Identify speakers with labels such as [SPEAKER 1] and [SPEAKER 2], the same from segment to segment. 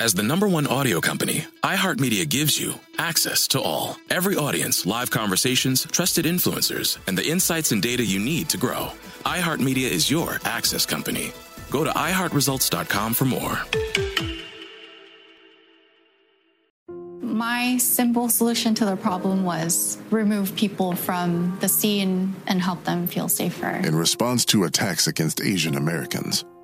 [SPEAKER 1] As the number one audio company, iHeartMedia gives you access to all. Every audience, live conversations, trusted influencers, and the insights and data you need to grow. iHeartMedia is your access company. Go to iHeartResults.com for more.
[SPEAKER 2] My simple solution to the problem was remove people from the scene and help them feel safer.
[SPEAKER 3] In response to attacks against Asian Americans,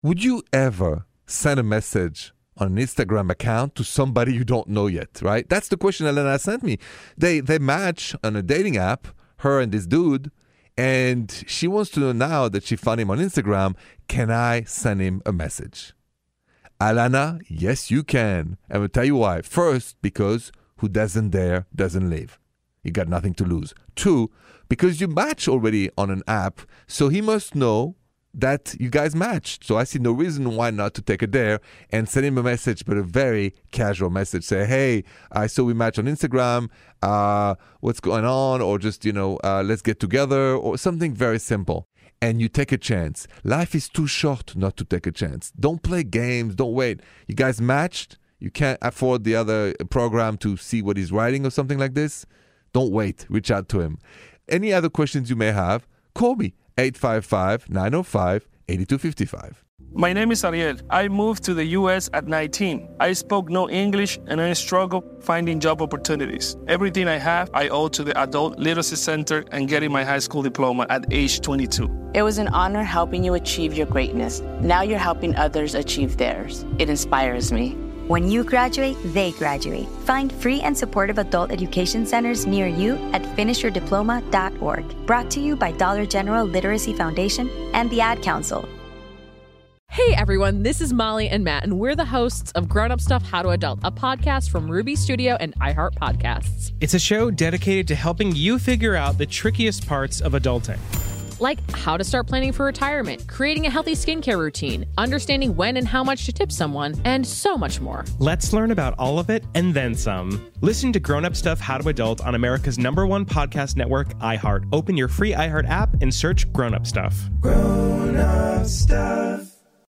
[SPEAKER 4] Would you ever send a message on an Instagram account to somebody you don't know yet, right? That's the question Elena sent me. They they match on a dating app, her and this dude, and she wants to know now that she found him on Instagram, can I send him a message? Alana, yes, you can. And I'll tell you why. First, because who doesn't dare doesn't live. You got nothing to lose. Two, because you match already on an app, so he must know that you guys matched. So I see no reason why not to take a dare and send him a message, but a very casual message. Say, hey, I saw we match on Instagram. Uh, what's going on? Or just, you know, uh, let's get together or something very simple. And you take a chance. Life is too short not to take a chance. Don't play games. Don't wait. You guys matched. You can't afford the other program to see what he's writing or something like this. Don't wait. Reach out to him. Any other questions you may have, call me 855 905 8255.
[SPEAKER 5] My name is Ariel. I moved to the US at 19. I spoke no English and I struggled finding job opportunities. Everything I have, I owe to the Adult Literacy Center and getting my high school diploma at age 22.
[SPEAKER 6] It was an honor helping you achieve your greatness. Now you're helping others achieve theirs. It inspires me.
[SPEAKER 7] When you graduate, they graduate. Find free and supportive adult education centers near you at finishyourdiploma.org. Brought to you by Dollar General Literacy Foundation and the Ad Council.
[SPEAKER 8] Hey everyone, this is Molly and Matt, and we're the hosts of Grown Up Stuff How to Adult, a podcast from Ruby Studio and iHeart Podcasts.
[SPEAKER 9] It's a show dedicated to helping you figure out the trickiest parts of adulting
[SPEAKER 8] like how to start planning for retirement, creating a healthy skincare routine, understanding when and how much to tip someone, and so much more.
[SPEAKER 9] Let's learn about all of it and then some. Listen to Grown Up Stuff How to Adult on America's number one podcast network, iHeart. Open your free iHeart app and search Grown Up Stuff.
[SPEAKER 10] Grown Up Stuff.